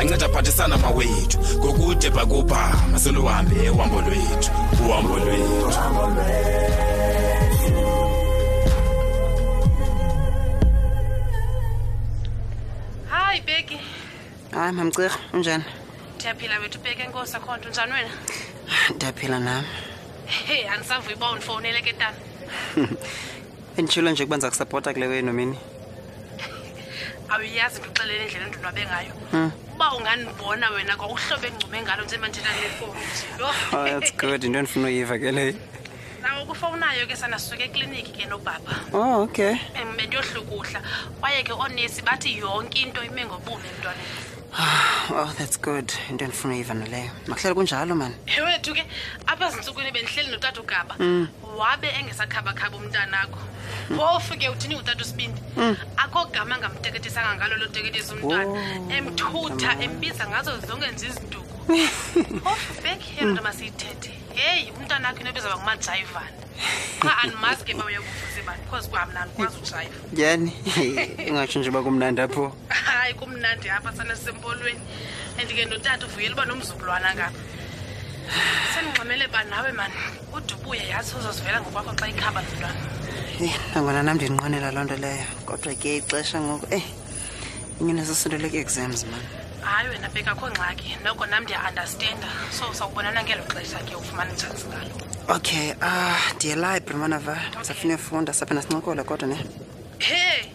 anceda aphathisana mawethu ngokude bhakubhama seluhambe uhambo lwethu uhambo lwethu hayi beki hayi mamcirha unjani ndiyaphila wethu beki enkosi akho nto unjani wena ndiyaphila nam hey andisavuyi uba undifowunele ke tana benditshilo nje ukuba ndiza kusapota kule wenu mini awuyazi ndixelela indlela endonwabe ngayo hmm. uba ungandibona wena kwauhlobo engcume ngalo nzima ndithetha nefowuni oh, that's good into endifuna uyiva ke leyo ukufowunayo ke sanasuka ekliniki ke nobaba oh okay um bendiyohlukuhla kwaye ke oonesi bathi yonke into ime ngobume mntwana oh that's good into endifuna uyiva naleyo makuhlele kunjalo mani ewethu ke apha zintsukwini bendihleli notata ugaba mm. wabe engesakhabakhaba umntanakho phofu ke uthini utata usibindi mm. akho gama angamteketisanga ngalo lo teketisa umntwana oh, emthutha embiza ngazo zonke nje izinduku phofu bek he mntu masiyithethe heyi umntana akho inobiza uba ngumajayivana qha andimaske ba uyakufuze bani because kwamna ndikwazi ujayiva yani ingatsho nje uba kumnandi apho hayi kumnandi apha sana sisembolweni and ke notata uvuyela uba nomzukulwana ngapha sendingxamele ba nawe mani udubuye yazi uzozivela ngokwakho xa ikhaba lo mntwana Eh, nangona nam ndinqwenela loo nto leyo kodwa ke ixesha ngoku eyi inye nesisondele kwi-exams mani hayi wena bheka kho ngxaki noko nam ndiya-andastenda so sawubonana ngelo xesha ke ufumana umtshansi ngalo okay ah ndiye library manava ndisafuna efunda saphe nasincokola kodwa ne he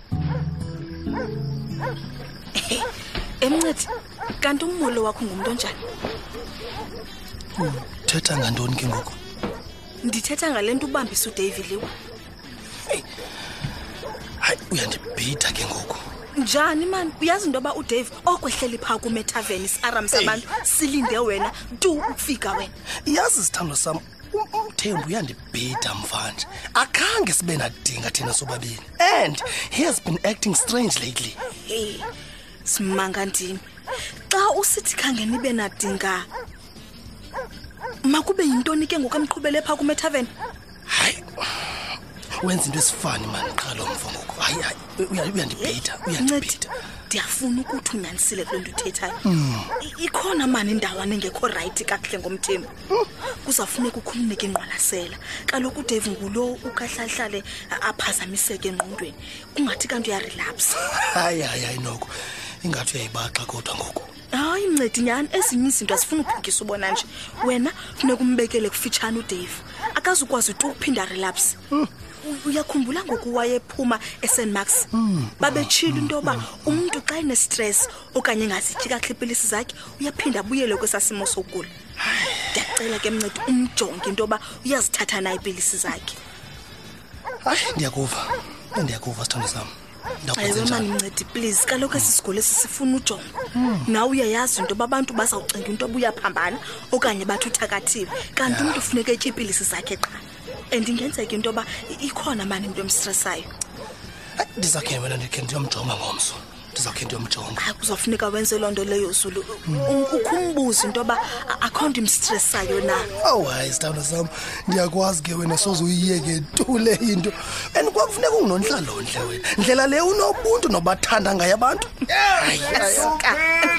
emncedi kanti umolo wakho ngumntu onjani uthetha ngantoni ke ngoku ndithetha ngale nto ubambisa udaviliwa hayi uyandibhida ke ngoku njani mani uyazi into yoba udave okwehleli phaa kumethaveni siaram sabantu silinde wena tu ukufika wena yazi sithando sam umthembu uyandibhida mvanje akhange sibe nadinga thina sobabini and he has been acting strange lately hey simanga ndimi xa usithi khange nibe nadinga makube yintoni ke ngokamqhubele pha kumetaven hayi wenza into esifani mani qala mfo ngoku hayi hayi uyandibhida uyandibhida ndiyafuna ukuthi unyanisile kule nto uthethayo hmm. ikhona mani indawana engekho rayithi kakuhle ngomthembu kuzafuneka ukhululeke ingqwalasela kaloku udave ngulo ukahlalhlale aphazamiseke engqondweni kungathi kanti uyarelapsa hayi hayi hayi noko ingathi uyayibaxa kodwa ngoku hayi mncedi nyhani ezinye izinto azifuna uphikisa ubona nje wena funeka umbekele kufitshane udave akazukwazi utu ukuphinda arelapse hmm. uyakhumbula ngoku wayephuma eSt Marks hmm. babetshila into yoba hmm. umuntu xa enestress okanye engazityi kahle iipilisi zakhe uyaphinda abuyele kwesasimo sokugula ndiyacela ke mncedi umjonge into yoba uyazithatha na iipilisi zakhe hayi ndiyakuva ndiyakuva sithando sam ayewemani mncedi please kaloku esi sigulo esi sifuna ujonga hmm. nawe uyayazi into yoba abantu bazawucinga into yoba uyaphambana okanye bathi uthakathile kanti umntu ufuneka etya iipilisi zakhe qha and ingenzeka into yoba ikhona mani into emstresayo ndizakhe wena ndikhe ndiyomjonga ngomso ndizawukhe ndiyomjonga hayi kuzawufuneka wenze loo nto leyo zulu ukhumbuza into yoba akho nto imstresayo na owu hayi sithandwa sam ndiyakwazi ke wena soze uyiyeke tu le into and kwakufuneka ungunontlalontle wena ndlela le unobuntu nobathanda ngayo abantu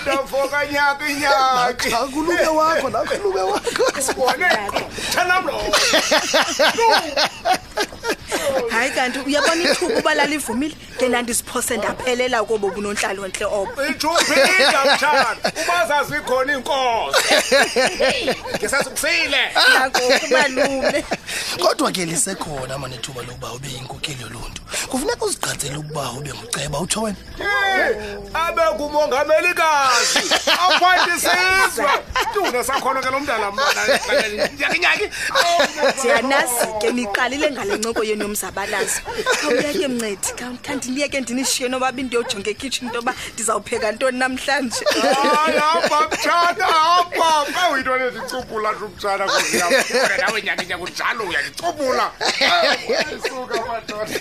ndavokanyaka inyaki nakuluke wakho nakuluke wakho thanam lo hayi kanti uyabona ithuba uba lalivumile ke laa nto isiphose ndaphelela kobo bunontlalontle obo ijuphinda mtshana uba zazikhona iinkozo ngesasibusile nakokumalume kodwa ke lisekhona mane thuba lokuba ube yinkokheli yoluntu kufuneka uzigqatsele ukuba ube nguceba utsho wena abe ngumongamelikazi aphathe isizwe tuna sakhono ke lo mntana mnanyaki ndiyanazi ke niqalile ngale ncoko yenu yomzabalazo khawuyeke mncedi kanti niyeke ndinishiye noba bindiyojonga ekhitshini into yoba ndizawupheka ntoni namhlanje abamtshana abam awuyintoni endicubhula shumtshana kuziyawe nyakinyakujalo uyandicubhula suka madoda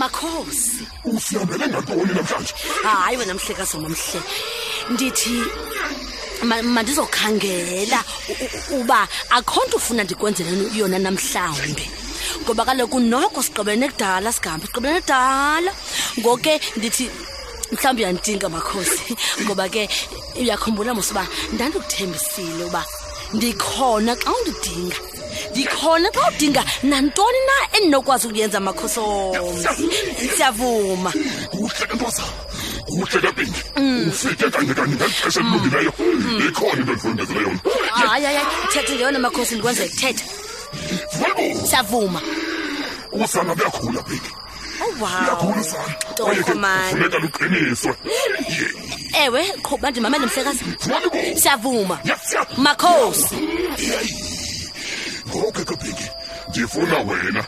makhosi usihambele ngantoni namhlanje hayi wena mhlekazi wamamhle ndithi mandizokhangela uba akho nto ufuna ndikwenzele yona namhlawumbi ngoba kaloku noko sigqibene kudala sigahambi sigqibene kudala ngoke ndithi mhlawumbi uyandinga makhosi ngoba ke uyakhumbula mos uba ndandikuthembisile uba ndikhona xa undidinga ndikhona xa udinga nantoni na endinokwazi ukuyenza makhosomzi siyavuma kuhle ke ntoza kuhle ke pinki ufike kanye kanye ngexesha elilungileyo ikhona into endifundezele yona hayi hayi hayi, thetha ngeyona makhosi ndikwenze thetha Volbo, siyavuma usana luyakhula pinki Uyakhulisa. Kwaye ke Tomani. funeka luqiniswe. ewe qhuba ndimamele mhlekazi Mfana bo. siyavuma Yes, yeah. makhosi Ngoke ke Pinky. Ndifuna wena.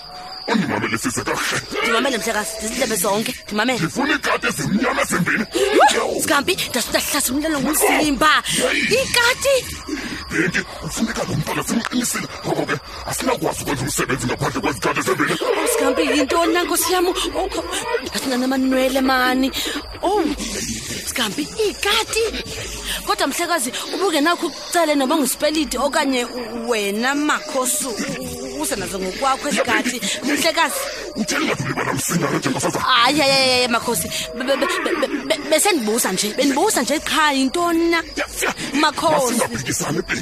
Undimamelisise kahle. ndimamele mhlekazi ndizindlebe zonke ndimamele Ndifuna ikati ezimnyama ezimbini. sikambi ndasudahlasa umlelo ngumsimba ikati Pinky, ufuneka lo mntwana simqinisile. Ngoko ke asinakwazi ukwenza umsebenzi ngaphandle kwezikhathi zembili sikambe yintoni na nkosi yam okho asinanamanwele mani ow sikambi iikati kodwa mhlekazi ubungenakho ukucele noba ngusipelidi okanye wena makhosi uze nazo ngokwakho esikati mhlekazi hayi ayayaya makhosi besendibuza nje bendibuza nje qha yintoni na makhosi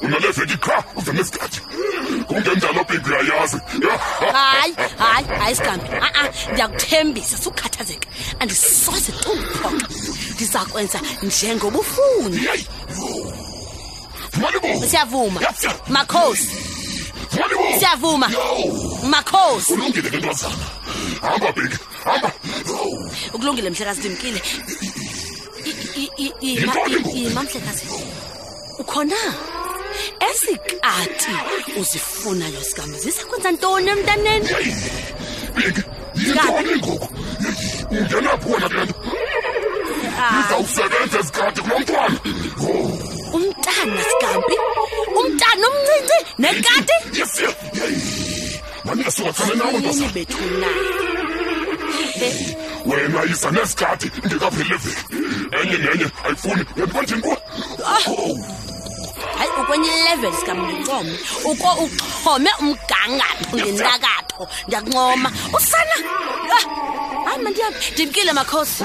unaleveki qha uze nesikhathi kungenjalo big uyayazi hayi hayi hayi sigambi a-a ndiyakuthembisa sukukhathazeka andisoze tu ndiphoxa ndiza kwenza njengobufuni siyavuma makhosi siyavuma makhosi ulungile ke ntwazana hamba big hamba ukulungile mhlekazi ndimkile imamhlekazi ukhona esikati uzifunayo sikam zisakwenza ntoni emntaneni yintoni ngoku ungenaphi wena kule nto izawusebenza esikati kulo mntwana umntana sikambi umntana omncinci nekati maningasukathane bethu na wena yiza nesikhathi ndikaphele veki enye nenye ayifuni uyandibanje nkuwa hayi ukwenye level sikamncome uko uxhome umgangatho ngentakatho ndiyakuncoma usana ah, hayi mandiyam ndimkile makhosi